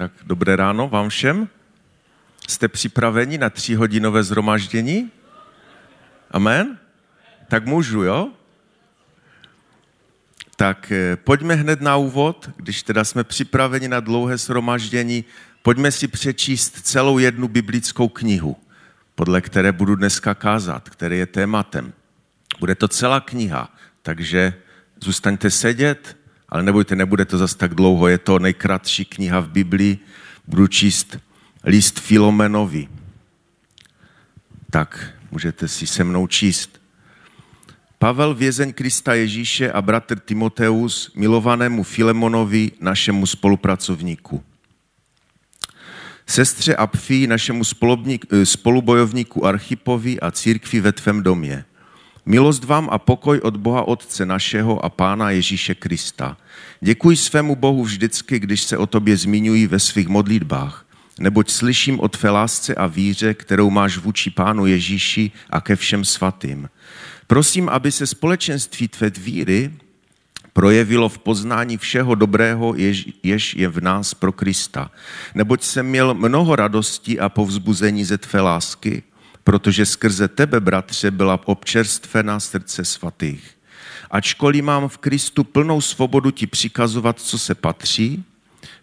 Tak dobré ráno vám všem. Jste připraveni na tříhodinové zhromaždění? Amen? Tak můžu, jo? Tak eh, pojďme hned na úvod, když teda jsme připraveni na dlouhé shromaždění, pojďme si přečíst celou jednu biblickou knihu, podle které budu dneska kázat, který je tématem. Bude to celá kniha, takže zůstaňte sedět, ale nebojte, nebude to zas tak dlouho, je to nejkratší kniha v Biblii, budu číst list Filomenovi. Tak, můžete si se mnou číst. Pavel, vězeň Krista Ježíše a bratr Timoteus, milovanému Filemonovi, našemu spolupracovníku. Sestře Apfí, našemu spolubojovníku Archipovi a církvi ve tvém domě – Milost vám a pokoj od Boha Otce našeho a Pána Ježíše Krista. Děkuji svému Bohu vždycky, když se o tobě zmiňuji ve svých modlitbách, neboť slyším o tvé lásce a víře, kterou máš vůči Pánu Ježíši a ke všem svatým. Prosím, aby se společenství tvé víry projevilo v poznání všeho dobrého, jež, jež je v nás pro Krista. Neboť jsem měl mnoho radosti a povzbuzení ze tvé lásky, protože skrze tebe, bratře, byla občerstvená srdce svatých. Ačkoliv mám v Kristu plnou svobodu ti přikazovat, co se patří,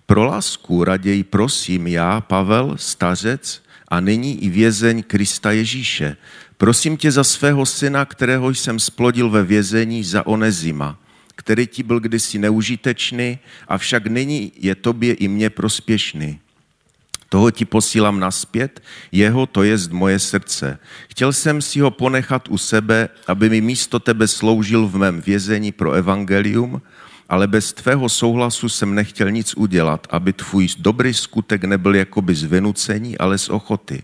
pro lásku raději prosím já, Pavel, stařec a nyní i vězeň Krista Ježíše. Prosím tě za svého syna, kterého jsem splodil ve vězení za Onezima, který ti byl kdysi neužitečný, avšak nyní je tobě i mně prospěšný toho ti posílám naspět, jeho to je moje srdce. Chtěl jsem si ho ponechat u sebe, aby mi místo tebe sloužil v mém vězení pro evangelium, ale bez tvého souhlasu jsem nechtěl nic udělat, aby tvůj dobrý skutek nebyl jakoby z vynucení, ale z ochoty.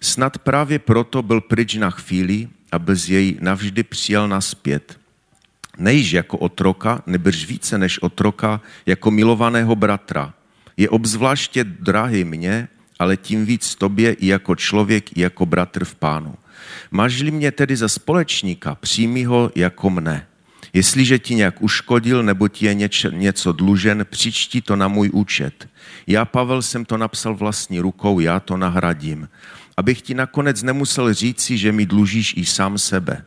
Snad právě proto byl pryč na chvíli, aby z jej navždy přijal naspět. Nejž jako otroka, nebrž více než otroka, jako milovaného bratra – je obzvláště drahý mně, ale tím víc tobě i jako člověk, i jako bratr v pánu. Máš-li mě tedy za společníka, přijmi ho jako mne. Jestliže ti nějak uškodil nebo ti je něč, něco dlužen, přičti to na můj účet. Já, Pavel, jsem to napsal vlastní rukou, já to nahradím. Abych ti nakonec nemusel říci, že mi dlužíš i sám sebe.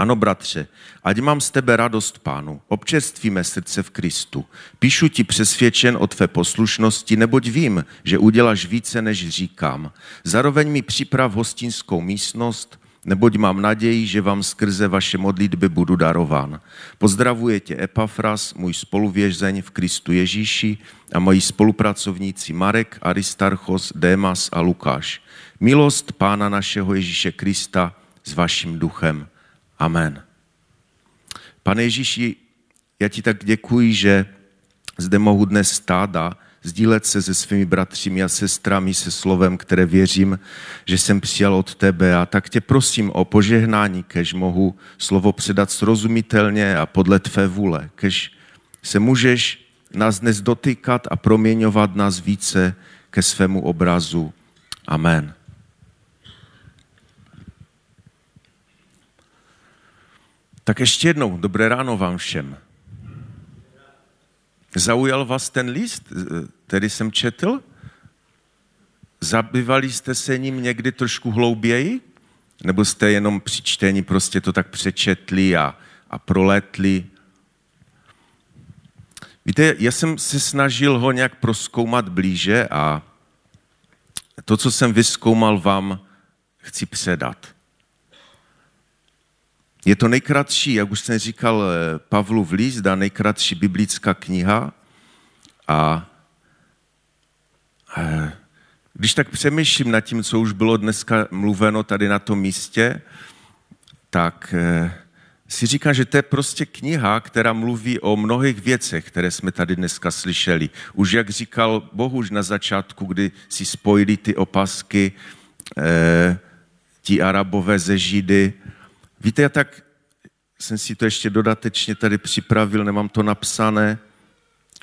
Ano, bratře, ať mám z tebe radost, pánu, občerstvíme srdce v Kristu. Píšu ti přesvědčen o tvé poslušnosti, neboť vím, že uděláš více, než říkám. Zároveň mi připrav hostinskou místnost, neboť mám naději, že vám skrze vaše modlitby budu darován. Pozdravuje tě Epafras, můj spoluvězeň v Kristu Ježíši a moji spolupracovníci Marek, Aristarchos, Démas a Lukáš. Milost Pána našeho Ježíše Krista s vaším duchem. Amen. Pane Ježíši, já ti tak děkuji, že zde mohu dnes stát a sdílet se se svými bratřími a sestrami se slovem, které věřím, že jsem přijal od tebe. A tak tě prosím o požehnání, kež mohu slovo předat srozumitelně a podle tvé vůle, kež se můžeš nás dnes dotýkat a proměňovat nás více ke svému obrazu. Amen. Tak ještě jednou, dobré ráno vám všem. Zaujal vás ten list, který jsem četl? Zabývali jste se ním někdy trošku hlouběji? Nebo jste jenom při čtení prostě to tak přečetli a, a proletli? Víte, já jsem se snažil ho nějak proskoumat blíže a to, co jsem vyskoumal, vám chci předat. Je to nejkratší, jak už jsem říkal, eh, Pavlův list a nejkratší biblická kniha. A eh, když tak přemýšlím nad tím, co už bylo dneska mluveno tady na tom místě, tak eh, si říkám, že to je prostě kniha, která mluví o mnohých věcech, které jsme tady dneska slyšeli. Už jak říkal Bohuž na začátku, kdy si spojili ty opasky, ti arabové ze Židy, Víte, já tak jsem si to ještě dodatečně tady připravil, nemám to napsané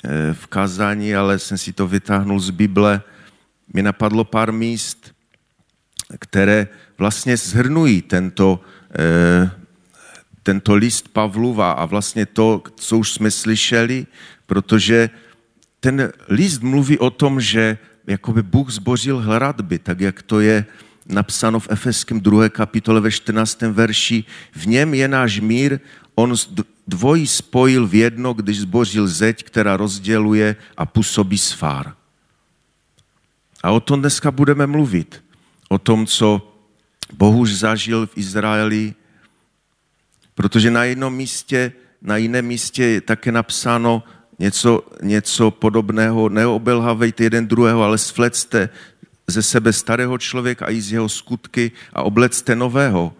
eh, v kázání, ale jsem si to vytáhnul z Bible. Mi napadlo pár míst, které vlastně zhrnují tento, eh, tento list Pavlova a vlastně to, co už jsme slyšeli, protože ten list mluví o tom, že jakoby Bůh zbořil hradby, tak jak to je napsáno v Efeském 2. kapitole ve 14. verši. V něm je náš mír, on dvojí spojil v jedno, když zbořil zeď, která rozděluje a působí sfár. A o tom dneska budeme mluvit. O tom, co Bohuž zažil v Izraeli, protože na jednom místě, na jiném místě je také napsáno něco, něco podobného. Neobelhavejte jeden druhého, ale svlecte ze sebe starého člověka a i z jeho skutky a oblecte nového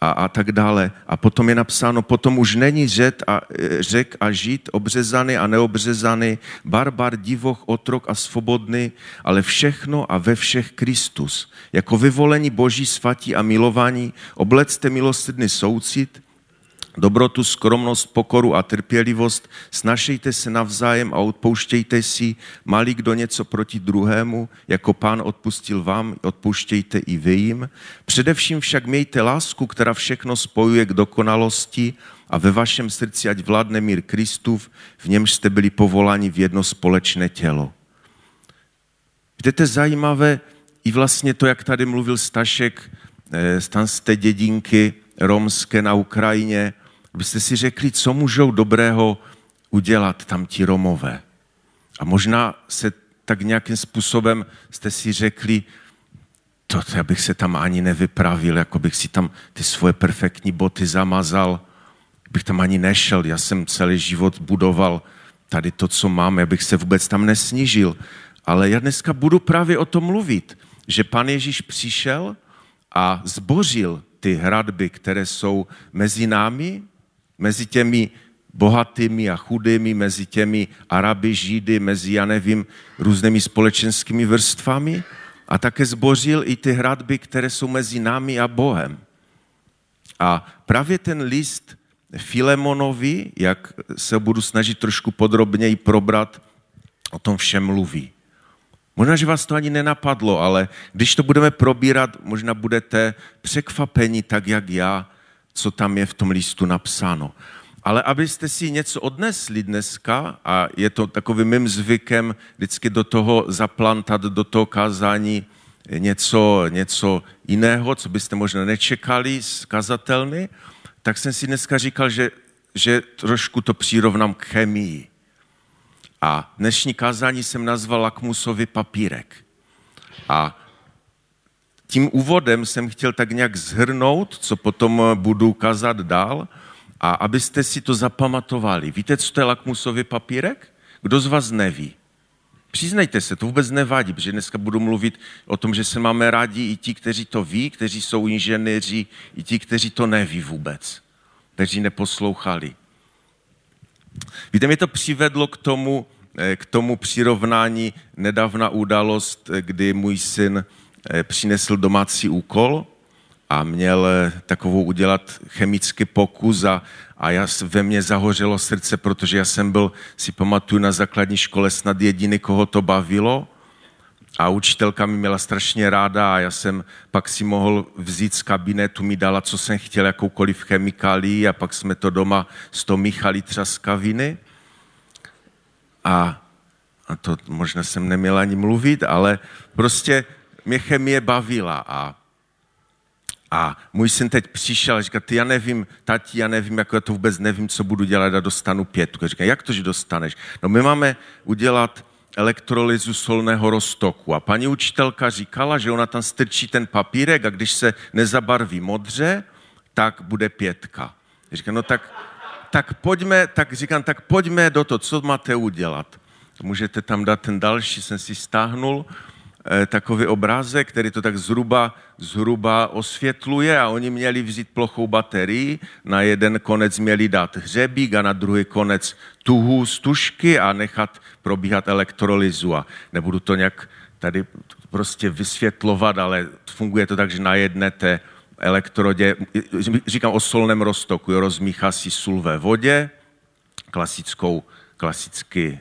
a, a tak dále. A potom je napsáno, potom už není řek a, řek a žít, obřezaný a neobřezaný, barbar, divoch, otrok a svobodný, ale všechno a ve všech Kristus. Jako vyvolení boží svatí a milování, oblecte milostrdný soucit, dobrotu, skromnost, pokoru a trpělivost, snašejte se navzájem a odpouštějte si, malý kdo něco proti druhému, jako pán odpustil vám, odpouštějte i vy jim. Především však mějte lásku, která všechno spojuje k dokonalosti a ve vašem srdci ať vládne mír Kristův, v němž jste byli povoláni v jedno společné tělo. Víte, to je zajímavé, i vlastně to, jak tady mluvil Stašek, eh, tam z té dědinky romské na Ukrajině, abyste si řekli, co můžou dobrého udělat tam ti Romové. A možná se tak nějakým způsobem jste si řekli, to, to bych se tam ani nevypravil, jako bych si tam ty svoje perfektní boty zamazal, bych tam ani nešel. Já jsem celý život budoval tady to, co mám, já bych se vůbec tam nesnížil. Ale já dneska budu právě o tom mluvit, že pan Ježíš přišel a zbořil ty hradby, které jsou mezi námi, mezi těmi bohatými a chudými, mezi těmi Araby, Židy, mezi, já nevím, různými společenskými vrstvami a také zbořil i ty hradby, které jsou mezi námi a Bohem. A právě ten list Filemonovi, jak se budu snažit trošku podrobněji probrat, o tom všem mluví. Možná, že vás to ani nenapadlo, ale když to budeme probírat, možná budete překvapeni tak, jak já, co tam je v tom listu napsáno. Ale abyste si něco odnesli dneska, a je to takovým mým zvykem vždycky do toho zaplantat, do toho kázání něco, něco jiného, co byste možná nečekali z kazatelny, tak jsem si dneska říkal, že, že trošku to přirovnám k chemii. A dnešní kázání jsem nazval lakmusový papírek. A tím úvodem jsem chtěl tak nějak zhrnout, co potom budu kazat dál, a abyste si to zapamatovali. Víte, co to je lakmusový papírek? Kdo z vás neví? Přiznejte se, to vůbec nevadí, protože dneska budu mluvit o tom, že se máme rádi i ti, kteří to ví, kteří jsou inženýři, i ti, kteří to neví vůbec, kteří neposlouchali. Víte, mě to přivedlo k tomu, eh, k tomu přirovnání nedávna událost, eh, kdy můj syn eh, přinesl domácí úkol a měl takovou udělat chemický pokus a, a já, ve mně zahořelo srdce, protože já jsem byl, si pamatuju, na základní škole snad jediný, koho to bavilo a učitelka mi měla strašně ráda a já jsem pak si mohl vzít z kabinetu, mi dala, co jsem chtěl, jakoukoliv chemikálii a pak jsme to doma z toho míchali třaskaviny. A, a to možná jsem neměl ani mluvit, ale prostě mě chemie bavila a a můj syn teď přišel a říká, ty já nevím, tati, já nevím, jako já to vůbec nevím, co budu dělat a dostanu pětku. Říká, jak to, že dostaneš? No my máme udělat elektrolyzu solného roztoku. A paní učitelka říkala, že ona tam strčí ten papírek a když se nezabarví modře, tak bude pětka. Říká, no tak, tak pojďme, tak říkám, tak pojďme do toho, co máte udělat. Můžete tam dát ten další, jsem si stáhnul takový obrázek, který to tak zhruba, zhruba osvětluje a oni měli vzít plochou baterii, na jeden konec měli dát hřebík a na druhý konec tuhu z tušky a nechat probíhat elektrolyzu. A nebudu to nějak tady prostě vysvětlovat, ale funguje to tak, že na jedné té elektrodě, říkám o solném roztoku, jo, rozmíchá si sůl ve vodě, klasickou, klasicky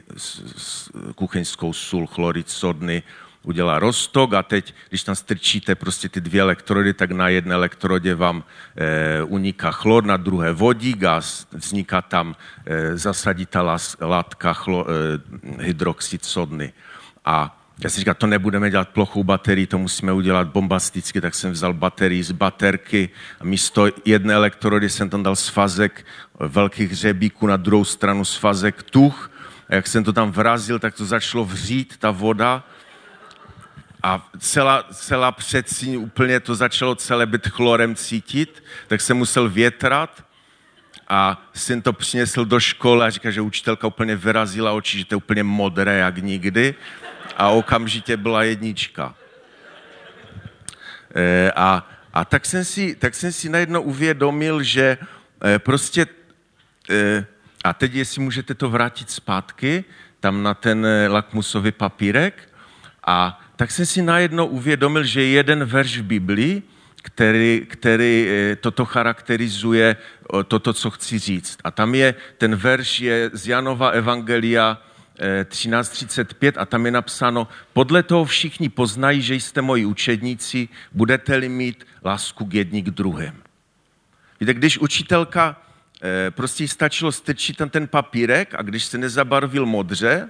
kuchyňskou sůl, chlorid sodný, udělá roztok a teď, když tam strčíte prostě ty dvě elektrody, tak na jedné elektrodě vám e, uniká chlor, na druhé vodík a vzniká tam, e, zasadí ta látka chlo, e, hydroxid sodny. A já si říkal, to nebudeme dělat plochou baterii, to musíme udělat bombasticky, tak jsem vzal baterii z baterky a místo jedné elektrody jsem tam dal svazek velkých hřebíků, na druhou stranu svazek tuch. A jak jsem to tam vrazil, tak to začalo vřít, ta voda. A celá, celá předsíň úplně to začalo celé být chlorem cítit, tak jsem musel větrat a syn to přinesl do školy a říká, že učitelka úplně vyrazila oči, že to je úplně modré jak nikdy a okamžitě byla jednička. E, a, a tak, jsem si, tak jsem si najednou uvědomil, že e, prostě, e, a teď jestli můžete to vrátit zpátky, tam na ten lakmusový papírek, a tak jsem si najednou uvědomil, že jeden verš v Biblii, který, který toto charakterizuje, toto, co chci říct. A tam je, ten verš je z Janova Evangelia 13.35 a tam je napsáno, podle toho všichni poznají, že jste moji učedníci, budete-li mít lásku k jední k druhém. Víte, když učitelka, eh, prostě stačilo strčit tam ten papírek a když se nezabarvil modře,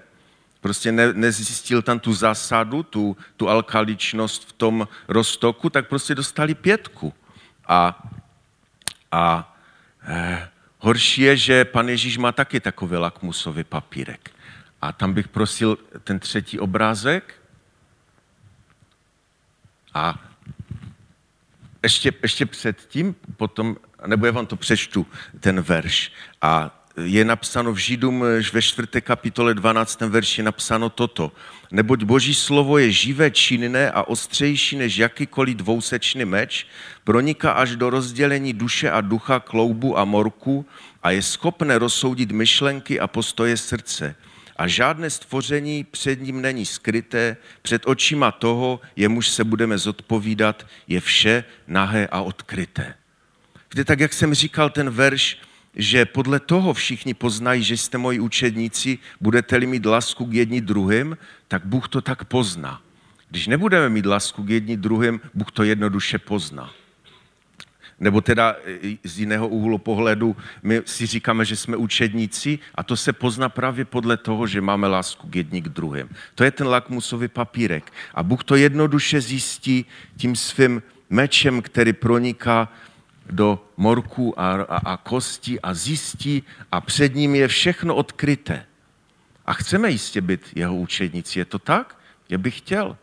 prostě ne, nezjistil tam tu zásadu, tu, tu alkaličnost v tom roztoku, tak prostě dostali pětku. A, a eh, horší je, že pan Ježíš má taky takový lakmusový papírek. A tam bych prosil ten třetí obrázek. A ještě, ještě předtím, potom, nebo já vám to přečtu, ten verš. A je napsáno v Židům ve 4. kapitole 12. verši napsáno toto. Neboť boží slovo je živé, činné a ostřejší než jakýkoliv dvousečný meč, proniká až do rozdělení duše a ducha, kloubu a morku a je schopné rozsoudit myšlenky a postoje srdce a žádné stvoření před ním není skryté, před očima toho, jemuž se budeme zodpovídat, je vše nahé a odkryté. Víte, tak jak jsem říkal ten verš, že podle toho všichni poznají, že jste moji učedníci, budete-li mít lásku k jedni druhým, tak Bůh to tak pozná. Když nebudeme mít lásku k jedni druhým, Bůh to jednoduše pozná. Nebo teda e, z jiného úhlu pohledu, my si říkáme, že jsme učedníci a to se pozná právě podle toho, že máme lásku k jední k druhým. To je ten lakmusový papírek. A Bůh to jednoduše zjistí tím svým mečem, který proniká do morku a, a, a kosti a zjistí a před ním je všechno odkryté. A chceme jistě být jeho učedníci. Je to tak? Já bych chtěl.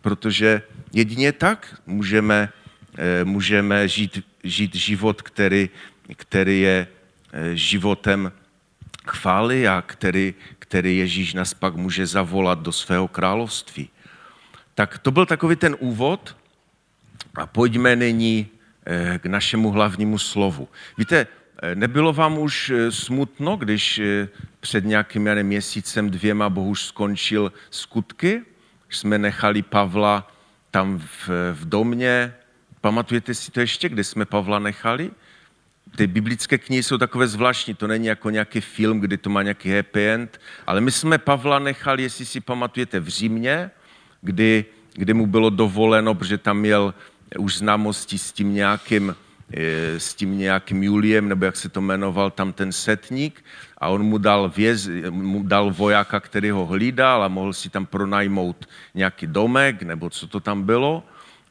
Protože jedině tak můžeme Eh, můžeme žít, žít život, který, který je eh, životem chvály a který, který Ježíš nás pak může zavolat do svého království. Tak to byl takový ten úvod a pojďme nyní k našemu hlavnímu slovu. Víte, nebylo vám už smutno, když před nějakým já měsícem, dvěma Bohuž skončil skutky, jsme nechali Pavla tam v, v domě, Pamatujete si to ještě, kde jsme Pavla nechali? Ty biblické knihy jsou takové zvláštní, to není jako nějaký film, kdy to má nějaký happy end, ale my jsme Pavla nechali, jestli si pamatujete, v Římě, kdy, kdy mu bylo dovoleno, protože tam měl už známosti s tím nějakým, eh, s tím nějakým Juliem, nebo jak se to jmenoval, tam ten setník, a on mu dal, věz, mu dal vojáka, který ho hlídal a mohl si tam pronajmout nějaký domek, nebo co to tam bylo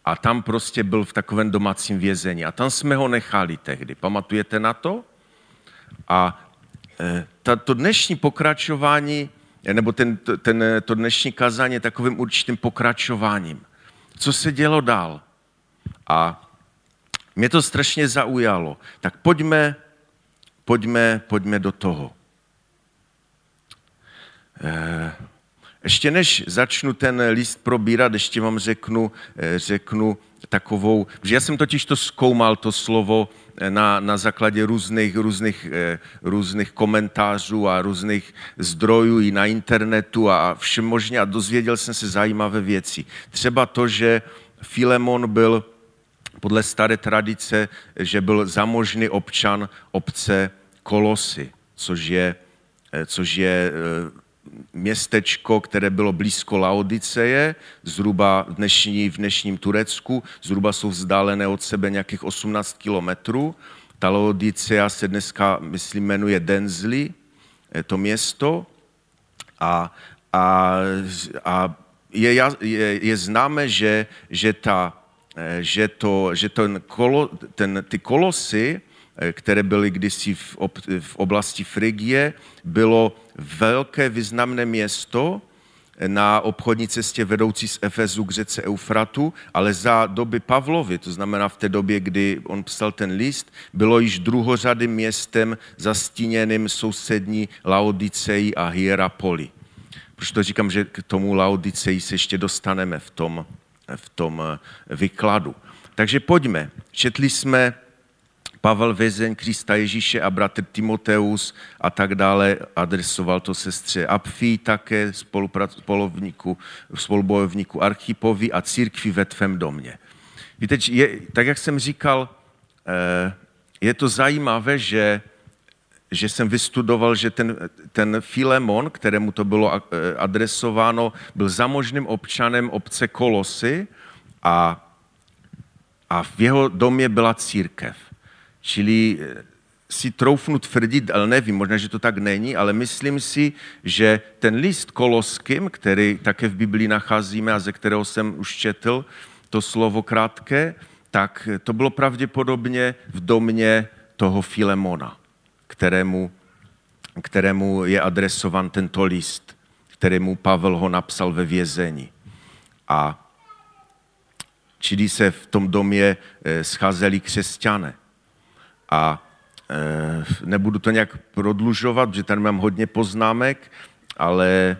a tam prostě byl v takovém domácím vězení. A tam jsme ho nechali tehdy. Pamatujete na to? A e, to dnešní pokračování, nebo ten, ten, to dnešní kazání je takovým určitým pokračováním. Co se dělo dál? A mě to strašně zaujalo. Tak pojďme, pojďme, pojďme do toho. E, ještě než začnu ten list probírat, ještě vám řeknu, eh, řeknu takovou, že já jsem totiž to zkoumal, to slovo eh, na, na základě různých, různých, eh, různých komentářů a různých zdrojů i na internetu a všem možně a dozvěděl jsem se zajímavé věci. Třeba to, že Filemon byl podle staré tradice, že byl zamožný občan obce Kolosy, což je, což je městečko, které bylo blízko Laodiceje, zhruba v, dnešní, v dnešním Turecku, zhruba jsou vzdálené od sebe nějakých 18 kilometrů. Ta Laodicea se dneska, myslím, jmenuje Denzli, to město. A, a, a je, je, je známe, že, že, ta, že, to, že ten kolo, ten, ty kolosy, které byly kdysi v, ob, v oblasti Frigie, bylo velké významné město na obchodní cestě vedoucí z Efezu k řece Eufratu, ale za doby Pavlovy, to znamená v té době, kdy on psal ten list, bylo již druhořadým městem zastíněným sousední Laodicejí a Hierapoli. Proč to říkám, že k tomu Laodiceji se ještě dostaneme v tom, v tom vykladu. Takže pojďme. Četli jsme Pavel Vězeň, Krista Ježíše a bratr Timoteus a tak dále, adresoval to sestře Apfí také, spolubojovníku, spolubojovníku Archipovi a církvi ve tvém domě. Víte, je, tak jak jsem říkal, eh, je to zajímavé, že, že jsem vystudoval, že ten, ten Filemon, kterému to bylo eh, adresováno, byl zamožným občanem obce Kolosy a, a v jeho domě byla církev. Čili eh, si troufnu tvrdit, ale nevím, možná, že to tak není, ale myslím si, že ten list koloským, který také v Biblii nacházíme a ze kterého jsem už četl to slovo krátké, tak to bylo pravděpodobně v domě toho Filemona, kterému, kterému je adresovan tento list, kterému Pavel ho napsal ve vězení. A čili se v tom domě eh, scházeli křesťané. A e, nebudu to nějak prodlužovat, že tady mám hodně poznámek, ale e,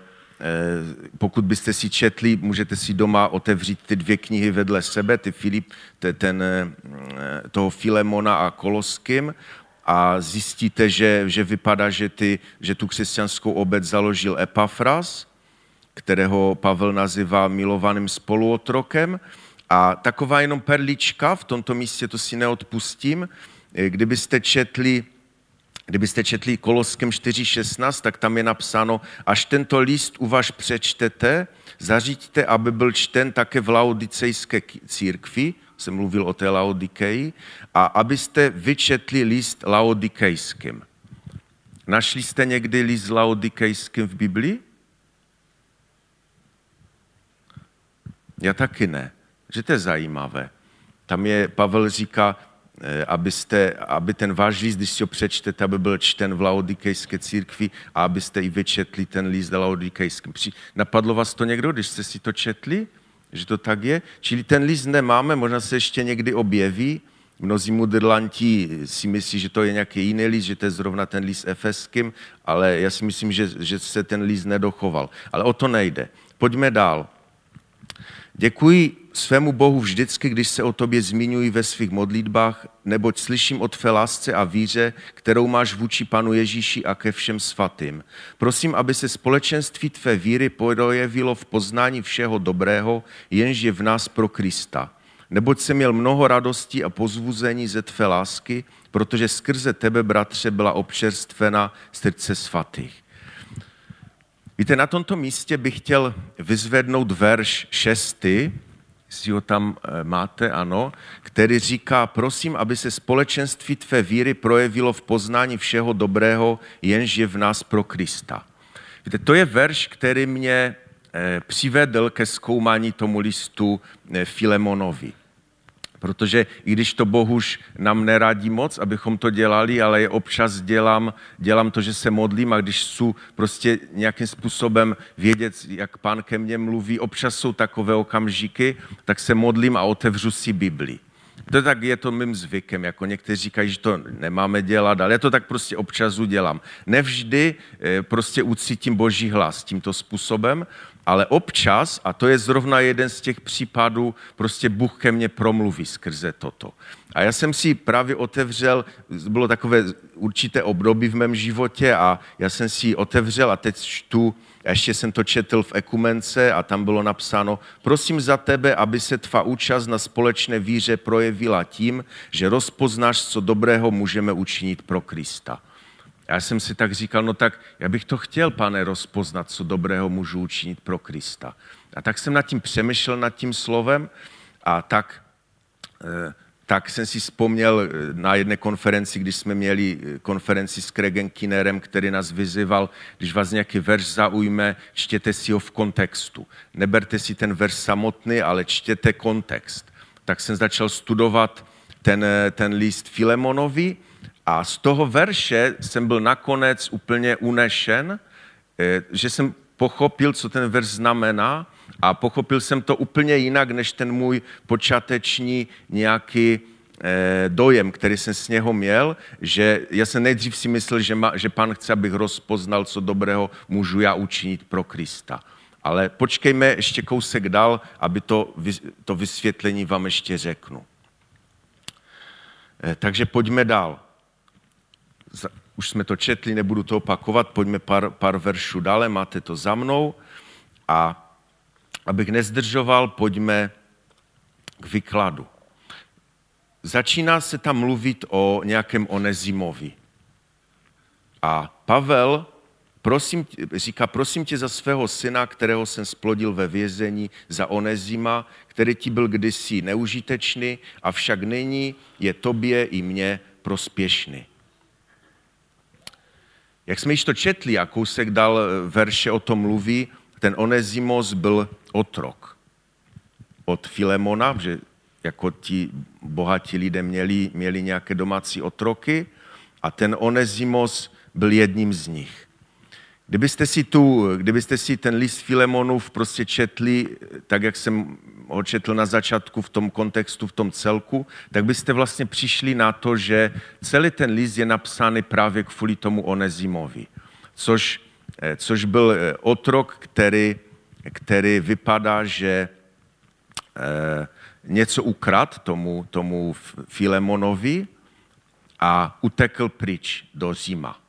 pokud byste si četli, můžete si doma otevřít ty dvě knihy vedle sebe, ty Filip, ten, toho Filemona a Koloským a zjistíte, že, že vypadá, že, ty, že tu křesťanskou obec založil Epafras, kterého Pavel nazývá milovaným spoluotrokem. A taková jenom perlička, v tomto místě to si neodpustím, Eh, kdybyste četli Kdybyste četli Koloskem 4.16, tak tam je napsáno, až tento list u vás přečtete, zaříďte, aby byl čten také v laodicejské církvi, jsem mluvil o té Laodikeji, a abyste vyčetli list laodikejským. Našli jste někdy list laodikejským v Biblii? Já taky ne. Že to je zajímavé. Tam je, Pavel říká, abyste, aby ten váš list, když si ho přečtete, aby byl čten v laodikejské církvi a abyste i vyčetli ten list laodikejským. Napadlo vás to někdo, když jste si to četli, že to tak je? Čili ten list nemáme, možná se ještě někdy objeví. Mnozí mudrlanti si myslí, že to je nějaký jiný list, že to je zrovna ten list efeským, ale já si myslím, že, že se ten list nedochoval. Ale o to nejde. Pojďme dál. Děkuji svému Bohu vždycky, když se o tobě zmiňuji ve svých modlitbách, neboť slyším o tvé lásce a víře, kterou máš vůči Panu Ježíši a ke všem svatým. Prosím, aby se společenství tvé víry projevilo v poznání všeho dobrého, jenž je v nás pro Krista. Neboť jsem měl mnoho radostí a pozvuzení ze tvé lásky, protože skrze tebe, bratře, byla občerstvena srdce svatých. Víte, na tomto místě bych chtěl vyzvednout verš 6, jestli ho tam eh, máte, ano, který říká, prosím, aby se společenství tvé víry projevilo v poznání všeho dobrého, jenž je v nás pro Krista. Víte, to je verš, který mě eh, přivedl ke zkoumání tomu listu eh, Filemonovi protože i když to Bohuž nám neradí moc, abychom to dělali, ale občas dělám, dělám to, že se modlím a když jsou prostě nějakým způsobem vědět, jak pán ke mně mluví, občas jsou takové okamžiky, tak se modlím a otevřu si Bibli. To tak je to mým zvykem, jako někteří říkají, že to nemáme dělat, ale já to tak prostě občas udělám. Nevždy eh, prostě ucítím boží hlas tímto způsobem, ale občas, a to je zrovna jeden z těch případů, prostě Bůh ke mně promluví skrze toto. A já jsem si právě otevřel, bylo takové určité období v mém životě a já jsem si otevřel a teď čtu, ještě jsem to četl v ekumence a tam bylo napsáno, prosím za tebe, aby se tvá účast na společné víře projevila tím, že rozpoznáš, co dobrého můžeme učinit pro Krista. Já jsem si tak říkal, no tak já bych to chtěl, pane, rozpoznat, co dobrého můžu učinit pro Krista. A tak jsem nad tím přemýšlel, nad tím slovem a tak, eh, tak jsem si vzpomněl eh, na jedné konferenci, když jsme měli eh, konferenci s Kregem Kinerem, který nás vyzýval, když vás nějaký verš zaujme, čtěte si ho v kontextu. Neberte si ten verš samotný, ale čtěte kontext. Tak jsem začal studovat ten, ten list Filemonovi a z toho verše jsem byl nakonec úplně unešen, že jsem pochopil, co ten verš znamená a pochopil jsem to úplně jinak, než ten můj počáteční nějaký eh, dojem, který jsem z něho měl, že já jsem nejdřív si myslel, že, ma, že pan chce, abych rozpoznal, co dobrého můžu já učinit pro Krista. Ale počkejme ještě kousek dál, aby to, to vysvětlení vám ještě řeknu. Eh, takže pojďme dál. Už jsme to četli, nebudu to opakovat, pojďme pár, pár veršů dále, máte to za mnou. A abych nezdržoval, pojďme k vykladu. Začíná se tam mluvit o nějakém Onezimovi. A Pavel prosím, říká, prosím tě za svého syna, kterého jsem splodil ve vězení, za Onezima, který ti byl kdysi neužitečný, avšak nyní je tobě i mně prospěšný. Jak jsme již to četli a kousek dal verše o tom mluví, ten Onezimos byl otrok od Filemona, že jako ti bohatí lidé měli, měli nějaké domácí otroky a ten Onezimos byl jedním z nich. Kdybyste si, tu, kdybyste si ten list Filemonův prostě četli, tak jak jsem ho četl na začátku v tom kontextu, v tom celku, tak byste vlastně přišli na to, že celý ten list je napsány právě kvůli tomu Onezimovi, což, eh, což byl eh, otrok, který který vypadá, že eh, něco ukrad tomu, tomu Filemonovi a utekl pryč do Říma.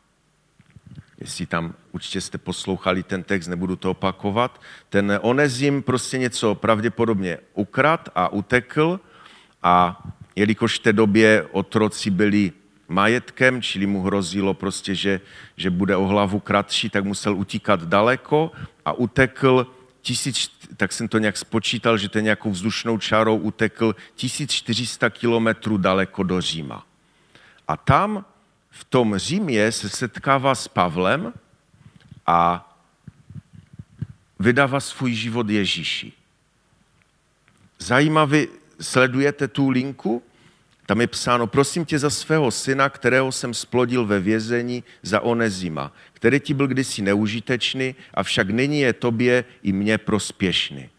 Jestli tam určitě jste poslouchali ten text, nebudu to opakovat. Ten Onezim prostě něco pravděpodobně ukrad a utekl a jelikož v té době otroci byli majetkem, čili mu hrozilo prostě, že, že bude o hlavu kratší, tak musel utíkat daleko a utekl tisíc, tak jsem to nějak spočítal, že ten nějakou vzdušnou čárou utekl 1400 kilometrů daleko do Říma. A tam v tom Římě se setkává s Pavlem a vydává svůj život Ježíši. Zajímavě sledujete tu linku? Tam je psáno, prosím tě za svého syna, kterého jsem splodil ve vězení za Onezima, který ti byl kdysi neužitečný, avšak nyní je tobě i mně prospěšný.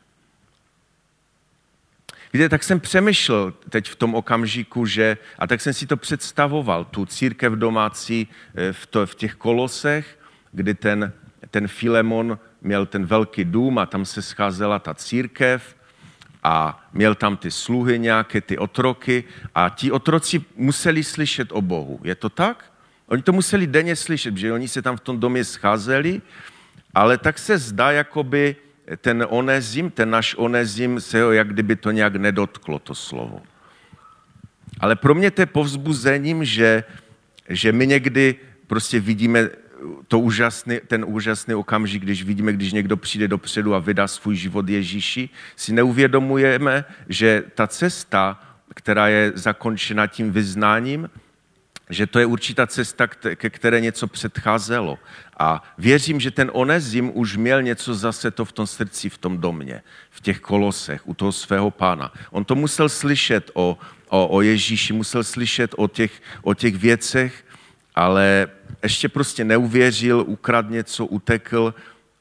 Víte, tak jsem přemýšlel teď v tom okamžiku, že, a tak jsem si to představoval, tu církev domácí eh, v, to, v těch kolosech, kdy ten, ten Filemon měl ten velký dům a tam se scházela ta církev a měl tam ty sluhy nějaké, ty otroky a ti otroci museli slyšet o Bohu. Je to tak? Oni to museli denně slyšet, že oni se tam v tom domě scházeli, ale tak se zdá, jakoby ten onezim, ten náš onezim, se ho jak kdyby to nějak nedotklo, to slovo. Ale pro mě to je povzbuzením, že, že my někdy prostě vidíme to úžasný, ten úžasný okamžik, když vidíme, když někdo přijde dopředu a vydá svůj život Ježíši, si neuvědomujeme, že ta cesta, která je zakončena tím vyznáním, že to je určitá cesta, ke které něco předcházelo. A věřím, že ten Onezim už měl něco zase to v tom srdci, v tom domě, v těch kolosech, u toho svého pána. On to musel slyšet o, o, o Ježíši, musel slyšet o těch, o těch věcech, ale ještě prostě neuvěřil, ukrad něco, utekl,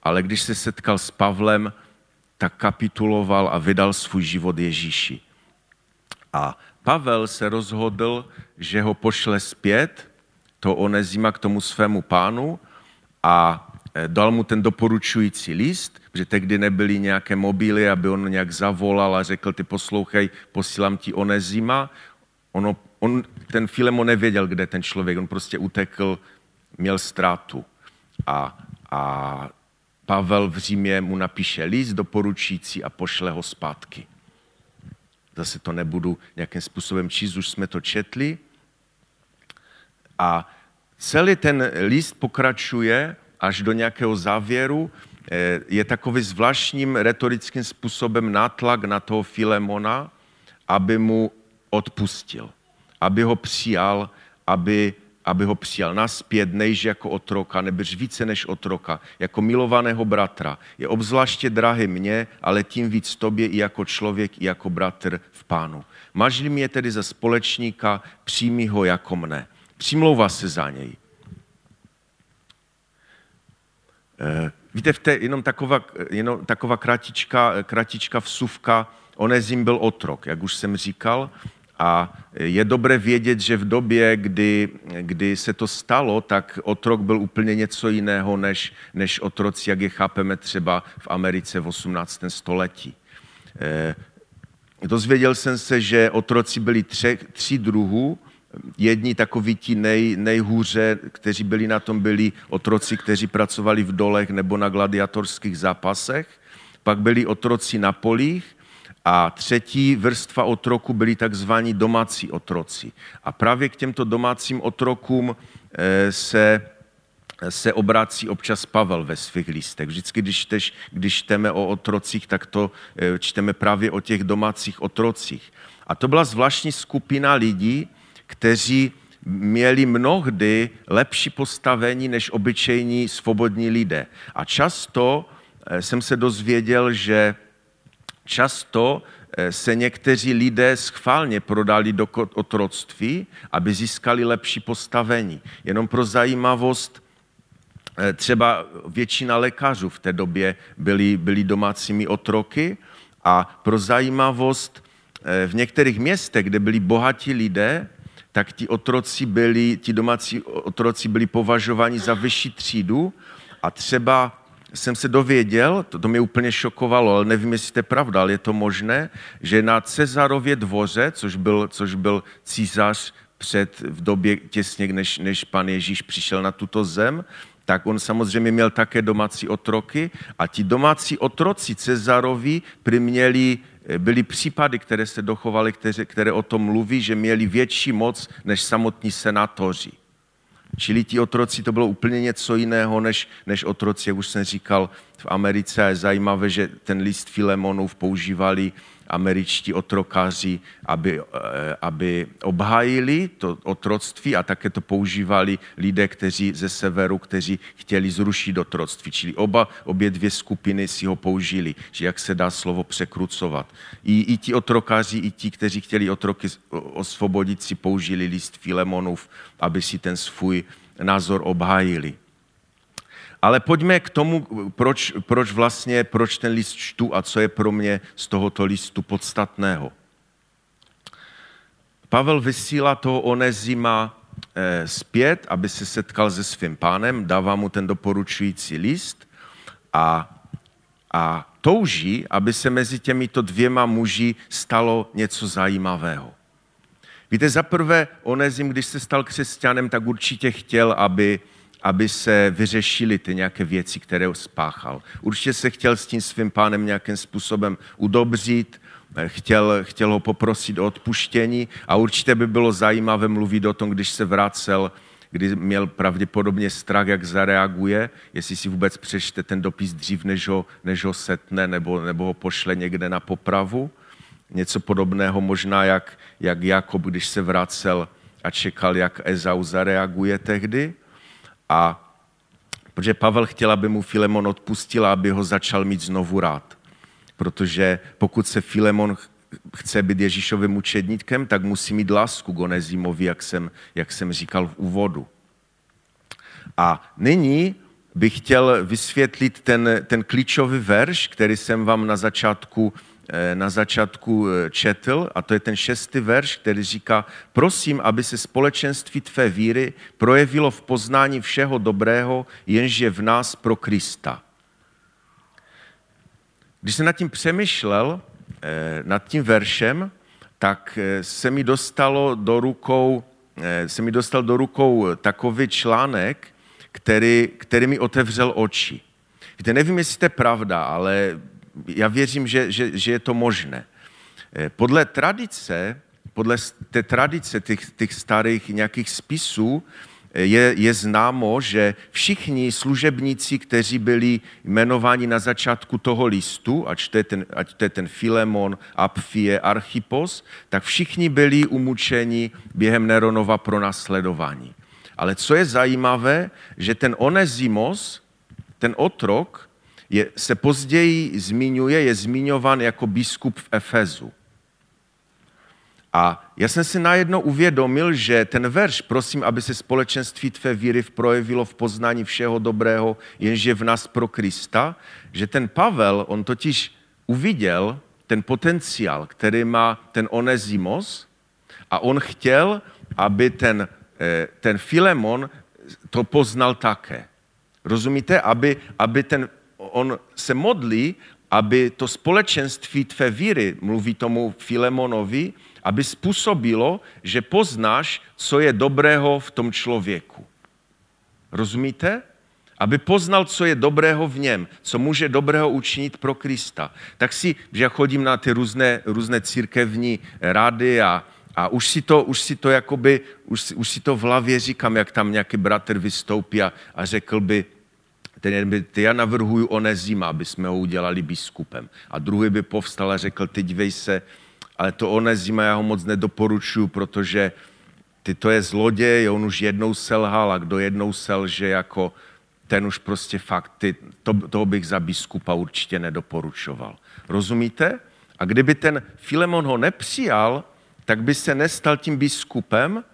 ale když se setkal s Pavlem, tak kapituloval a vydal svůj život Ježíši. A Pavel se rozhodl, že ho pošle zpět, to Onezima k tomu svému pánu a e, dal mu ten doporučující list, protože tehdy nebyly nějaké mobily, aby on nějak zavolal a řekl, ty poslouchej, posílám ti Onezima. Ono, on, ten Filemon nevěděl, kde ten člověk, on prostě utekl, měl ztrátu. A, a Pavel v Římě mu napíše list doporučující a pošle ho zpátky. Zase to nebudu nějakým způsobem číst, už jsme to četli. A celý ten list pokračuje až do nějakého závěru, eh, je takový zvláštním retorickým způsobem nátlak na toho Filemona, aby mu odpustil, aby ho přijal, aby, aby ho přijal naspět, než jako otroka, nebyš více než otroka, jako milovaného bratra. Je obzvláště drahý mně, ale tím víc tobě i jako člověk, i jako bratr v pánu. Mažli mě tedy za společníka, přijmi ho jako mne. Přimlouvá se za něj. Eh, víte, v té, jenom taková, jenom taková kratička, kratička vsuvka, Onezim byl otrok, jak už jsem říkal, a je dobré vědět, že v době, kdy, kdy se to stalo, tak otrok byl úplně něco jiného než, než otroci, jak je chápeme třeba v Americe v 18. století. Eh, dozvěděl jsem se, že otroci byli tři, tři druhů. Jedni takoví ti nej, nejhůře, kteří byli na tom, byli otroci, kteří pracovali v dolech nebo na gladiatorských zápasech. Pak byli otroci na polích a třetí vrstva otroku byli takzvaní domácí otroci. A právě k těmto domácím otrokům eh, se, se obrací občas Pavel ve svých listech. Vždycky, když, tež, když čteme o otrocích, tak to eh, čteme právě o těch domácích otrocích. A to byla zvláštní skupina lidí, kteří měli mnohdy lepší postavení než obyčejní svobodní lidé. A často eh, jsem se dozvěděl, že často eh, se někteří lidé schválně prodali do otroctví, aby získali lepší postavení. Jenom pro zajímavost, eh, třeba většina lékařů v té době byli, byli domácími otroky a pro zajímavost eh, v některých městech, kde byli bohatí lidé, tak ti otroci byli, ti domácí otroci byli považováni za vyšší třídu a třeba jsem se dověděl, to, to mě úplně šokovalo, ale nevím, jestli to je pravda, ale je to možné, že na Cezarově dvoře, což byl, což byl císař před, v době těsně, než, než pan Ježíš přišel na tuto zem, tak on samozřejmě měl také domácí otroky a ti domácí otroci Cezarovi přiměli, byly případy, které se dochovaly, které, které o tom mluví, že měli větší moc než samotní senátoři. Čili ti otroci, to bylo úplně něco jiného než, než otroci, jak už jsem říkal, v Americe. A je zajímavé, že ten list Filemonův používali američtí otrokáři, aby, eh, aby obhájili to otroctví a také to používali lidé, kteří ze severu, kteří chtěli zrušit otroctví. Čili oba, obě dvě skupiny si ho použili, že jak se dá slovo překrucovat. I, i ti otrokáři, i ti, kteří chtěli otroky osvobodit, si použili list Filemonův, aby si ten svůj názor obhájili. Ale pojďme k tomu, proč, proč vlastně, proč ten list čtu a co je pro mě z tohoto listu podstatného. Pavel vysílá toho Onezima eh, zpět, aby se setkal se svým pánem, dává mu ten doporučující list a, a touží, aby se mezi těmito dvěma muži stalo něco zajímavého. Víte, zaprvé Onezim, když se stal křesťanem, tak určitě chtěl, aby, aby se vyřešily ty nějaké věci, které spáchal. Určitě se chtěl s tím svým pánem nějakým způsobem udobřit, chtěl, chtěl ho poprosit o odpuštění a určitě by bylo zajímavé mluvit o tom, když se vracel, kdy měl pravděpodobně strach, jak zareaguje, jestli si vůbec přečte ten dopis dřív, než ho, než ho setne nebo, nebo ho pošle někde na popravu. Něco podobného možná, jak, jak Jakob, když se vracel a čekal, jak Ezau zareaguje tehdy. A protože Pavel chtěl, aby mu Filemon odpustil a aby ho začal mít znovu rád. Protože pokud se Filemon chce být Ježíšovým učedníkem, tak musí mít lásku k Onezimovi, jak jsem, jak jsem říkal v úvodu. A nyní bych chtěl vysvětlit ten, ten klíčový verš, který jsem vám na začátku na začátku eh, četl, a to je ten šestý verš, který říká, prosím, aby se společenství tvé víry projevilo v poznání všeho dobrého, jenž je v nás pro Krista. Když jsem nad tím přemýšlel, eh, nad tím veršem, tak se mi dostalo do rukou, se mi dostal do rukou takový článek, který, který mi otevřel oči. Víte, nevím, jestli to je pravda, ale já věřím, že, že, že je to možné. Eh, podle tradice, podle té tradice těch, těch starých nějakých spisů, je, je známo, že všichni služebníci, kteří byli jmenováni na začátku toho listu, ať to je ten, ať to je ten Filemon, Apfie, Archipos, tak všichni byli umučeni během Neronova pro nasledování. Ale co je zajímavé, že ten Onezimos, ten otrok, je, se později zmiňuje, je zmiňovan jako biskup v Efezu. A já jsem si najednou uvědomil, že ten verš, prosím, aby se společenství tvé víry projevilo v poznání všeho dobrého, jenže v nás pro Krista, že ten Pavel, on totiž uviděl ten potenciál, který má ten Onezimos a on chtěl, aby ten, eh, ten Filemon to poznal také. Rozumíte? Aby, aby ten, on se modlí, aby to společenství tvé víry, mluví tomu Filemonovi, aby způsobilo, že poznáš, co je dobrého v tom člověku. Rozumíte? Aby poznal, co je dobrého v něm, co může dobrého učinit pro Krista. Tak si, že já chodím na ty různé, různé církevní rady a, a už si to, už si to jakoby, už, už si to v hlavě říkám, jak tam nějaký bratr vystoupí a, a řekl by, ten by, ty já navrhuju Onezima, aby jsme ho udělali biskupem. A druhý by povstal a řekl, ty dívej se, ale to Onezima já ho moc nedoporučuju, protože ty to je zloděj, on už jednou selhal a kdo jednou selže, jako ten už prostě fakt, ty, to, toho bych za biskupa určitě nedoporučoval. Rozumíte? A kdyby ten Filemon ho nepřijal, tak by se nestal tím biskupem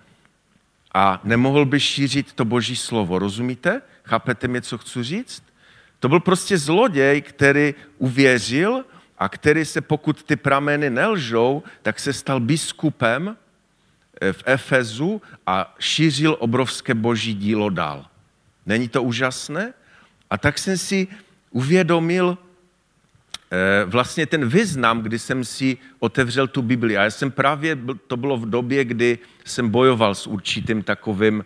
a nemohl by šířit to boží slovo. Rozumíte? Chápete mě, co chci říct? To byl prostě zloděj, který uvěřil a který se, pokud ty prameny nelžou, tak se stal biskupem eh, v Efezu a šířil obrovské boží dílo dál. Není to úžasné? A tak jsem si uvědomil eh, vlastně ten význam, kdy jsem si otevřel tu Bibli. A já jsem právě, to bylo v době, kdy jsem bojoval s určitým takovým,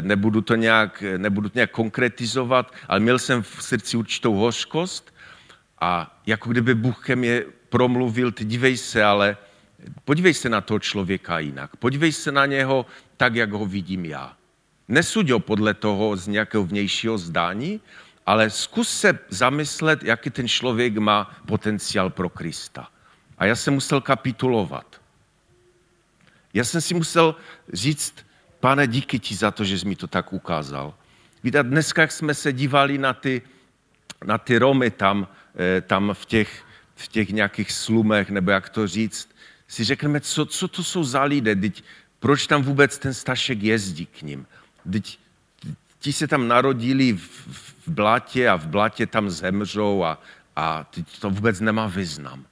nebudu to nějak, nebudu to nějak konkretizovat, ale měl jsem v srdci určitou hořkost a jako kdyby Bůh ke mně promluvil, ty dívej se, ale podívej se na toho člověka jinak. Podívej se na něho tak, jak ho vidím já. Nesuď ho podle toho z nějakého vnějšího zdání, ale zkus se zamyslet, jaký ten člověk má potenciál pro Krista. A já jsem musel kapitulovat. Já jsem si musel říct, pane, díky ti za to, že jsi mi to tak ukázal. Víte, dneska, jak jsme se dívali na ty, na ty Romy tam, Eh, tam v těch, v těch nějakých slumech, nebo jak to říct, si řekneme, co, co to jsou za lidé, teď, proč tam vůbec ten Stašek jezdí k ním. Teď, ti se tam narodili v, v blatě a v blatě tam zemřou a, a to vůbec nemá význam.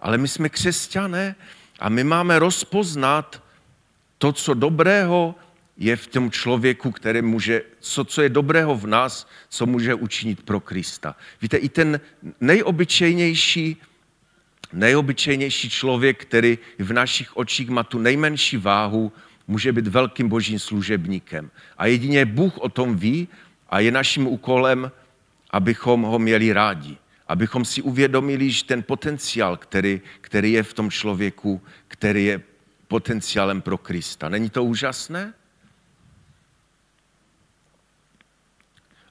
Ale my jsme křesťané a my máme rozpoznat to, co dobrého je v tom člověku, který může, co, co je dobrého v nás, co může učinit pro Krista. Víte, i ten nejobyčejnější, nejobyčejnější člověk, který v našich očích má tu nejmenší váhu, může být velkým božím služebníkem. A jedině Bůh o tom ví a je naším úkolem, abychom ho měli rádi. Abychom si uvědomili, že ten potenciál, který, který je v tom člověku, který je potenciálem pro Krista. Není to úžasné?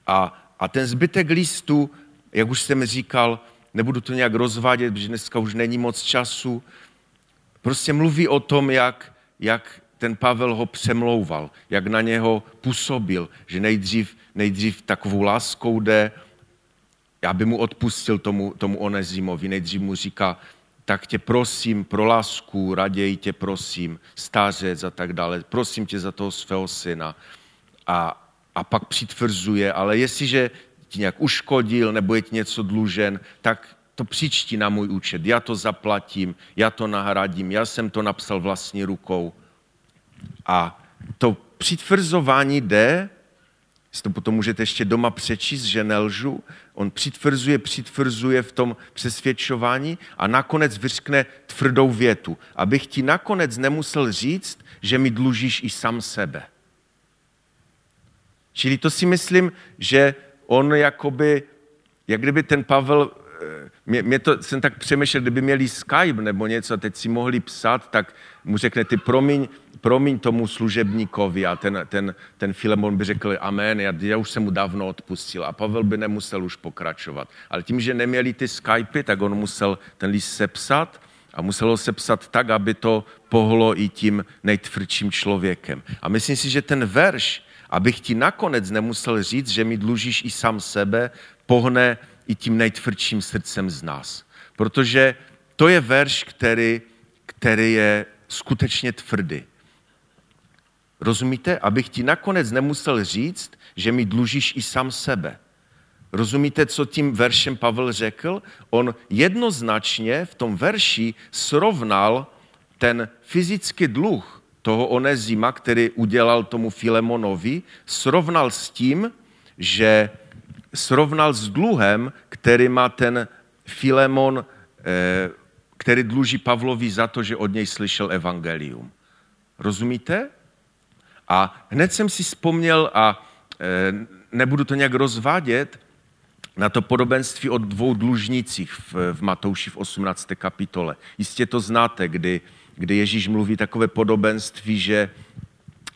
A, a ten zbytek listu, jak už jsem říkal, nebudu to nějak rozvádět, protože dneska už není moc času, prostě mluví o tom, jak, jak ten Pavel ho přemlouval, jak na něho působil, že nejdřív, nejdřív takovou láskou jde, aby mu odpustil tomu, tomu Onezimovi. Nejdřív mu říká, tak tě prosím pro lásku, raději tě prosím, stářec a tak dále, prosím tě za toho svého syna. A, a pak přitvrzuje, ale jestliže ti nějak uškodil nebo je ti něco dlužen, tak to přičti na můj účet, já to zaplatím, já to nahradím, já jsem to napsal vlastní rukou. A to přitvrzování jde, si to potom můžete ještě doma přečíst, že nelžu, on přitvrzuje, přitvrzuje v tom přesvědčování a nakonec vyřkne tvrdou větu, abych ti nakonec nemusel říct, že mi dlužíš i sám sebe. Čili to si myslím, že on jakoby, jak kdyby ten Pavel mě, mě to, jsem tak přemýšlel, kdyby měli Skype nebo něco, teď si mohli psát, tak mu řekne, ty promiň, promiň tomu služebníkovi a ten, ten, ten Filemon by řekl amen, já, já už jsem mu dávno odpustil a Pavel by nemusel už pokračovat. Ale tím, že neměli ty Skype, tak on musel ten list sepsat a musel ho sepsat tak, aby to pohlo i tím nejtvrdším člověkem. A myslím si, že ten verš, abych ti nakonec nemusel říct, že mi dlužíš i sám sebe, pohne i tím nejtvrdším srdcem z nás. Protože to je verš, který, který je skutečně tvrdý. Rozumíte? Abych ti nakonec nemusel říct, že mi dlužíš i sám sebe. Rozumíte, co tím veršem Pavel řekl? On jednoznačně v tom verši srovnal ten fyzický dluh toho Onezima, který udělal tomu Filemonovi, srovnal s tím, že srovnal s dluhem, který má ten Filemon, eh, který dluží Pavlovi za to, že od něj slyšel evangelium. Rozumíte? A hned jsem si vzpomněl, a eh, nebudu to nějak rozvádět, na to podobenství o dvou dlužnících v, v Matouši v 18. kapitole. Jistě to znáte, kdy, kdy Ježíš mluví takové podobenství, že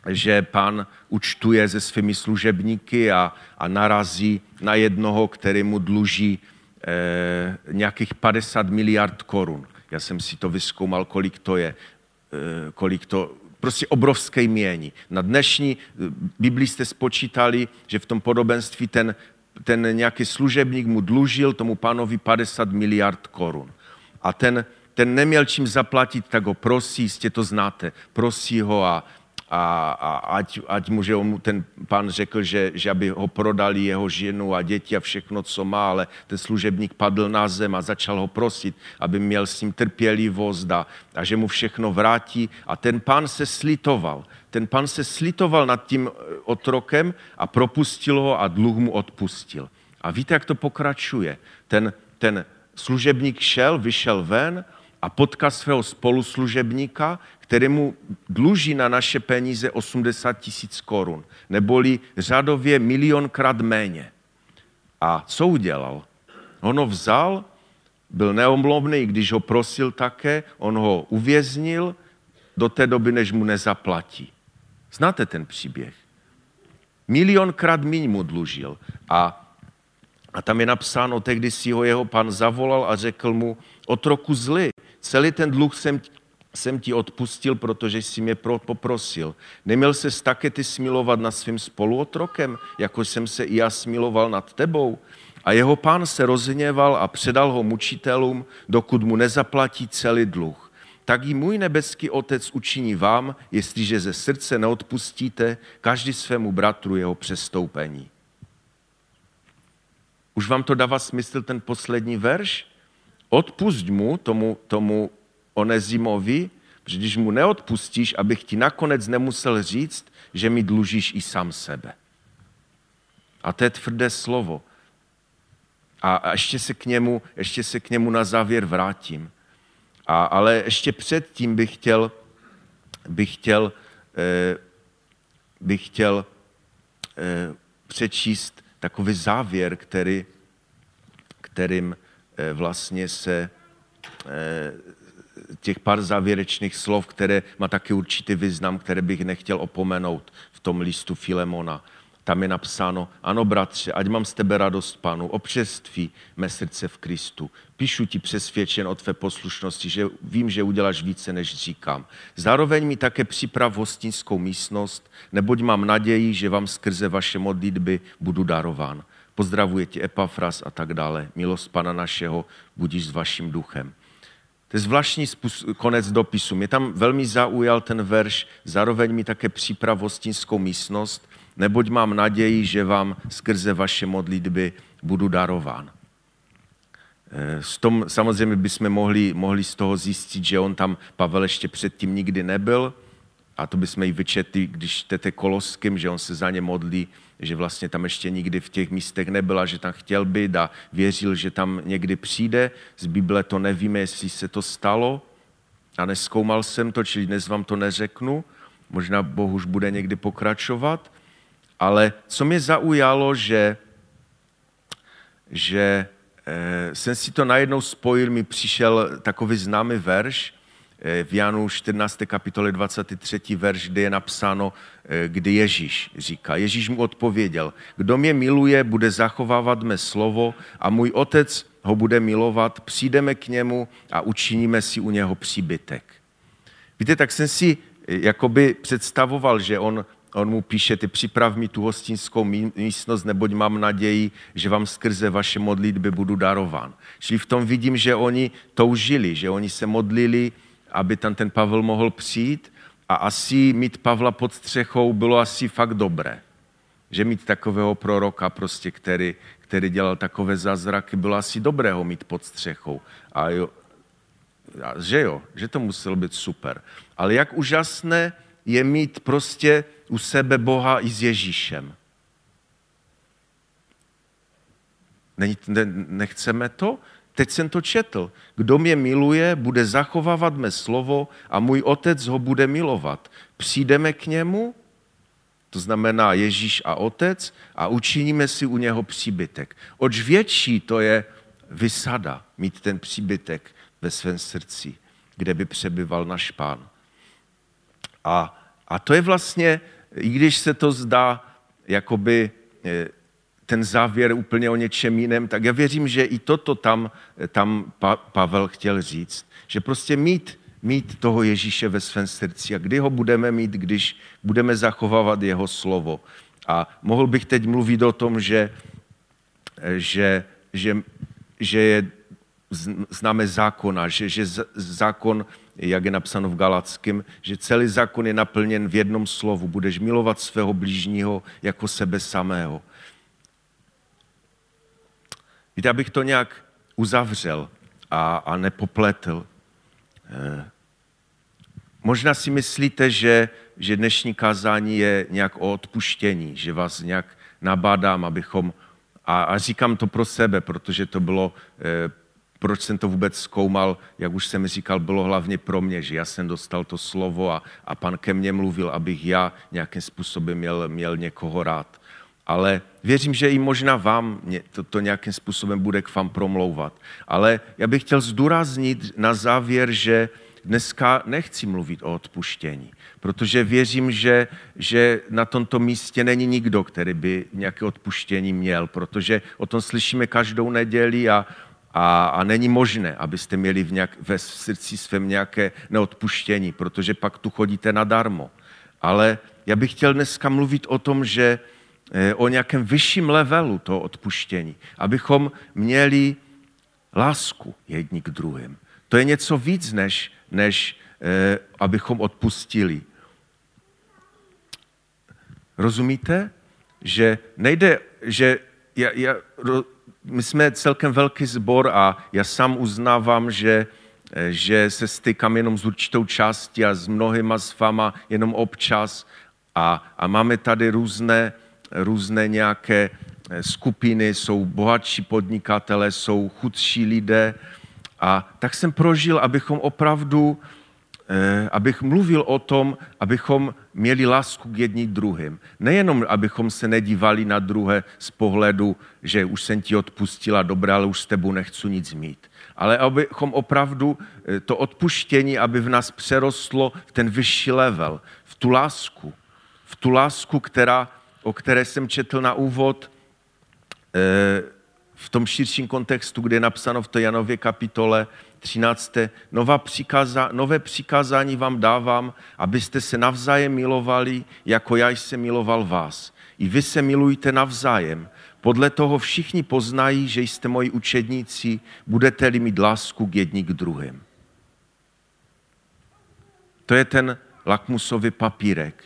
že pán učtuje se svými služebníky a, a narazí na jednoho, který mu dluží eh, nějakých 50 miliard korun. Já jsem si to vyskoumal, kolik to je, eh, kolik to, prostě obrovské mění. Na dnešní eh, Biblii jste spočítali, že v tom podobenství ten, ten nějaký služebník mu dlužil tomu pánovi 50 miliard korun. A ten, ten neměl čím zaplatit, tak ho prosí, jistě to znáte, prosí ho a, a, a ať, ať mu, že mu ten pán řekl, že, že aby ho prodali jeho ženu a děti a všechno, co má, ale ten služebník padl na zem a začal ho prosit, aby měl s ním trpělivost a, a že mu všechno vrátí. A ten pán se slitoval. Ten pán se slitoval nad tím eh, otrokem a propustil ho a dluh mu odpustil. A víte, jak to pokračuje? Ten, ten služebník šel, vyšel ven a potkal svého spoluslužebníka, kterému dluží na naše peníze 80 tisíc korun, neboli řadově milionkrát méně. A co udělal? On ho vzal, byl neomluvný, když ho prosil také, on ho uvěznil do té doby, než mu nezaplatí. Znáte ten příběh? Milionkrát míň mu dlužil. A, a tam je napsáno, tehdy si ho jeho pan zavolal a řekl mu, otroku zly, celý ten dluh jsem jsem ti odpustil, protože jsi mě poprosil. Neměl se také ty smilovat nad svým spoluotrokem, jako jsem se i já smiloval nad tebou? A jeho pán se rozhněval a předal ho mučitelům, dokud mu nezaplatí celý dluh. Tak i můj nebeský otec učiní vám, jestliže ze srdce neodpustíte každý svému bratru jeho přestoupení. Už vám to dává smysl ten poslední verš? Odpust mu, tomu, tomu Onezimovi, že když mu neodpustíš, abych ti nakonec nemusel říct, že mi dlužíš i sám sebe. A to je tvrdé slovo. A, a ještě, se k němu, ještě se k němu na závěr vrátím. A, ale ještě předtím bych chtěl, bych chtěl, eh, bych chtěl eh, přečíst takový závěr, který, kterým vlastně se eh, těch pár závěrečných slov, které má taky určitý význam, které bych nechtěl opomenout v tom listu Filemona. Tam je napsáno, ano bratře, ať mám z tebe radost panu, občerství mé srdce v Kristu. Píšu ti přesvědčen o tvé poslušnosti, že vím, že uděláš více, než říkám. Zároveň mi také připrav hostinskou místnost, neboť mám naději, že vám skrze vaše modlitby budu darován. Pozdravuje tě Epafras a tak dále. Milost Pana našeho, budíš s vaším duchem. To je zvláštní konec dopisu. Mě tam velmi zaujal ten verš, zároveň mi také připrav hostinskou místnost, neboť mám naději, že vám skrze vaše modlitby budu darován. S eh, tom samozřejmě bychom mohli, mohli z toho zjistit, že on tam, Pavel ještě předtím nikdy nebyl, a to bychom i vyčetli, když čtete Koloským, že on se za ně modlí, že vlastně tam ještě nikdy v těch místech nebyla, že tam chtěl být a věřil, že tam někdy přijde. Z Bible to nevíme, jestli se to stalo a neskoumal jsem to, čili dnes vám to neřeknu. Možná Boh už bude někdy pokračovat. Ale co mě zaujalo, že, že eh, jsem si to najednou spojil, mi přišel takový známý verš v Janu 14. kapitole 23. verš, kde je napsáno, eh, kdy Ježíš říká. Ježíš mu odpověděl, kdo mě miluje, bude zachovávat mé slovo a můj otec ho bude milovat, přijdeme k němu a učiníme si u něho příbytek. Víte, tak jsem si jakoby představoval, že on on mu píše, ty připrav mi tu hostinskou místnost, neboť mám naději, že vám skrze vaše modlitby budu darován. Čili v tom vidím, že oni toužili, že oni se modlili, aby tam ten Pavel mohl přijít a asi mít Pavla pod střechou bylo asi fakt dobré. Že mít takového proroka, prostě, který, který dělal takové zázraky, bylo asi dobré ho mít pod střechou. A jo, a že jo, že to muselo být super. Ale jak úžasné je mít prostě u sebe Boha i s Ježíšem. Nechceme to? Teď jsem to četl. Kdo mě miluje, bude zachovávat mé slovo a můj otec ho bude milovat. Přijdeme k němu, to znamená Ježíš a otec, a učiníme si u něho příbytek. Oč větší to je vysada, mít ten příbytek ve svém srdci, kde by přebyval náš pán. A, a to je vlastně i když se to zdá jakoby eh, ten závěr úplně o něčem jiném, tak já věřím, že i toto tam, tam pa, Pavel chtěl říct. Že prostě mít, mít toho Ježíše ve svém srdci. A kdy ho budeme mít, když budeme zachovávat jeho slovo. A mohl bych teď mluvit o tom, že, že, že, že je známe zákona, že, že zákon jak je napsáno v Galackém, že celý zákon je naplněn v jednom slovu. Budeš milovat svého blížního jako sebe samého. Víte, abych to nějak uzavřel a, a nepopletl. Eh, možná si myslíte, že, že dnešní kázání je nějak o odpuštění, že vás nějak nabádám, abychom, a, a říkám to pro sebe, protože to bylo eh, proč jsem to vůbec zkoumal, jak už jsem říkal, bylo hlavně pro mě, že já jsem dostal to slovo a, a pan ke mně mluvil, abych já nějakým způsobem měl, měl někoho rád. Ale věřím, že i možná vám to, to nějakým způsobem bude k vám promlouvat. Ale já bych chtěl zdůraznit na závěr, že dneska nechci mluvit o odpuštění, protože věřím, že, že na tomto místě není nikdo, který by nějaké odpuštění měl, protože o tom slyšíme každou neděli a a, a není možné, abyste měli v nějak, ve srdci svém nějaké neodpuštění, protože pak tu chodíte nadarmo. Ale já bych chtěl dneska mluvit o tom, že o nějakém vyšším levelu toho odpuštění, abychom měli lásku jedni k druhým. To je něco víc, než, než eh, abychom odpustili. Rozumíte? Že nejde, že já, já, my jsme celkem velký sbor a já sám uznávám, že, že se stykám jenom s určitou částí a s mnohýma s váma jenom občas a, a máme tady různé, různé nějaké skupiny, jsou bohatší podnikatele, jsou chudší lidé a tak jsem prožil, abychom opravdu Eh, abych mluvil o tom, abychom měli lásku k jedním druhým. Nejenom, abychom se nedívali na druhé z pohledu, že už jsem ti odpustila, dobré, ale už s tebou nechci nic mít. Ale abychom opravdu eh, to odpuštění, aby v nás přerostlo v ten vyšší level, v tu lásku. V tu lásku, která, o které jsem četl na úvod, eh, v tom širším kontextu, kde je napsáno v té Janově kapitole, 13. Nová přikaza, nové přikázání vám dávám, abyste se navzájem milovali, jako já jsem miloval vás. I vy se milujte navzájem. Podle toho všichni poznají, že jste moji učedníci, budete-li mít lásku k jední k druhým. To je ten lakmusový papírek.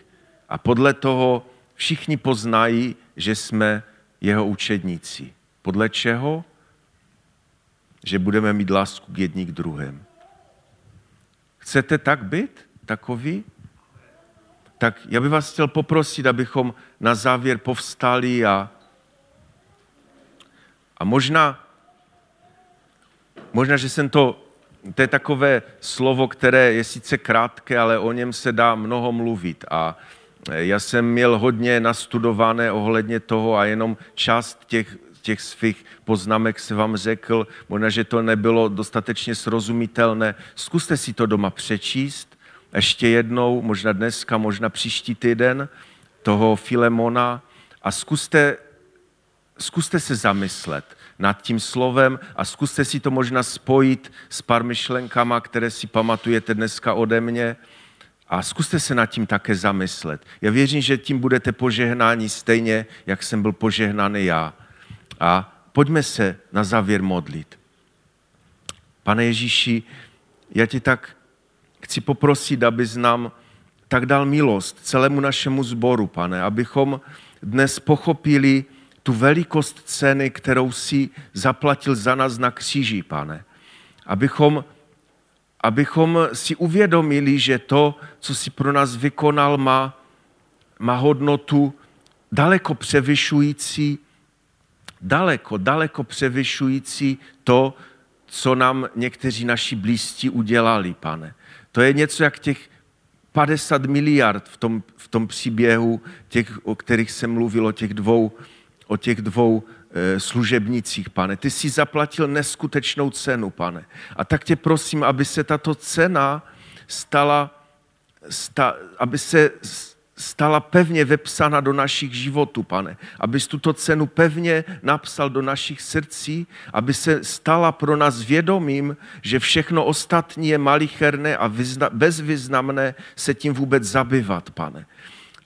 A podle toho všichni poznají, že jsme jeho učedníci. Podle čeho? že budeme mít lásku k jední k druhém. Chcete tak být? Takový? Tak já bych vás chtěl poprosit, abychom na závěr povstali a, a možná, možná, že jsem to, to je takové slovo, které je sice krátké, ale o něm se dá mnoho mluvit a já jsem měl hodně nastudované ohledně toho a jenom část těch těch svých poznámek se vám řekl, možná, že to nebylo dostatečně srozumitelné. Zkuste si to doma přečíst, ještě jednou, možná dneska, možná příští týden, toho Filemona a zkuste, zkuste se zamyslet nad tím slovem a zkuste si to možná spojit s pár myšlenkama, které si pamatujete dneska ode mě a zkuste se nad tím také zamyslet. Já věřím, že tím budete požehnáni stejně, jak jsem byl požehnaný já. A pojďme se na závěr modlit. Pane Ježíši, já ti tak chci poprosit, abys nám tak dal milost celému našemu zboru, pane, abychom dnes pochopili tu velikost ceny, kterou si zaplatil za nás na kříži, pane. Abychom, abychom si uvědomili, že to, co si pro nás vykonal, má, má hodnotu daleko převyšující, daleko, daleko převyšující to, co nám někteří naši blízcí udělali, pane. To je něco jak těch 50 miliard v tom, v tom příběhu, těch, o kterých jsem mluvil, o těch dvou, o těch dvou služebnicích, pane. Ty jsi zaplatil neskutečnou cenu, pane. A tak tě prosím, aby se tato cena stala, sta, aby se stala pevně vepsána do našich životů, pane. Abys tuto cenu pevně napsal do našich srdcí, aby se stala pro nás vědomím, že všechno ostatní je malicherné a bezvýznamné se tím vůbec zabývat, pane.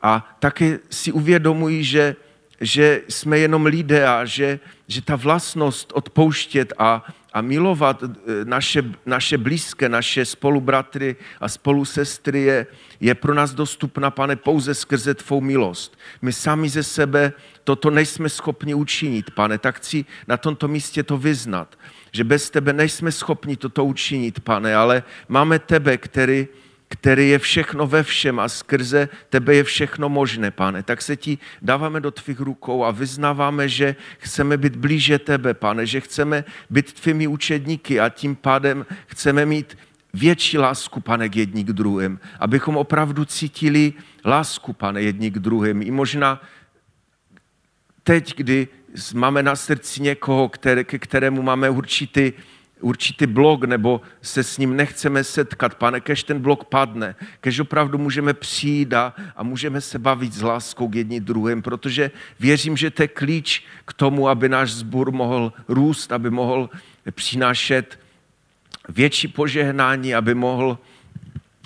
A také si uvědomuji, že že jsme jenom lidé a že, že ta vlastnost odpouštět a, a milovat eh, naše, naše blízké, naše spolubratry a spolusestry je, je pro nás dostupná, pane, pouze skrze tvou milost. My sami ze sebe toto nejsme schopni učinit, pane, tak chci na tomto místě to vyznat, že bez tebe nejsme schopni toto učinit, pane, ale máme tebe, který, který je všechno ve všem a skrze tebe je všechno možné, pane. Tak se ti dáváme do tvých rukou a vyznáváme, že chceme být blíže tebe, pane, že chceme být tvými učedníky a tím pádem chceme mít větší lásku, pane, k jední k druhým, abychom opravdu cítili lásku, pane, jední k druhým. I možná teď, kdy máme na srdci někoho, které, ke kterému máme určitý určitý blok, nebo se s ním nechceme setkat, pane, kež ten blok padne, kež opravdu můžeme přijít a, a můžeme se bavit s láskou k jedním druhým, protože věřím, že to je klíč k tomu, aby náš zbor mohl růst, aby mohl přinášet větší požehnání, aby mohl,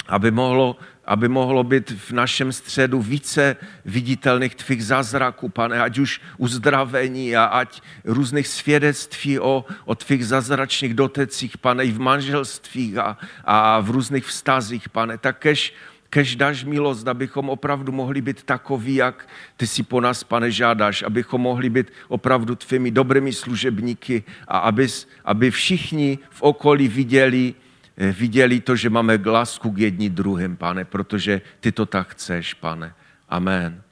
aby mohlo aby mohlo být v našem středu více viditelných tvých zázraků, pane, ať už uzdravení a ať různých svědectví o, o tvých zázračných dotecích, pane, i v manželstvích a, a v různých vztazích, pane, tak kež, kež dáš milost, abychom opravdu mohli být takoví, jak ty si po nás, pane, žádáš, abychom mohli být opravdu tvými dobrými služebníky a aby, aby všichni v okolí viděli, viděli to, že máme lásku k jední druhým, pane, protože ty to tak chceš, pane. Amen.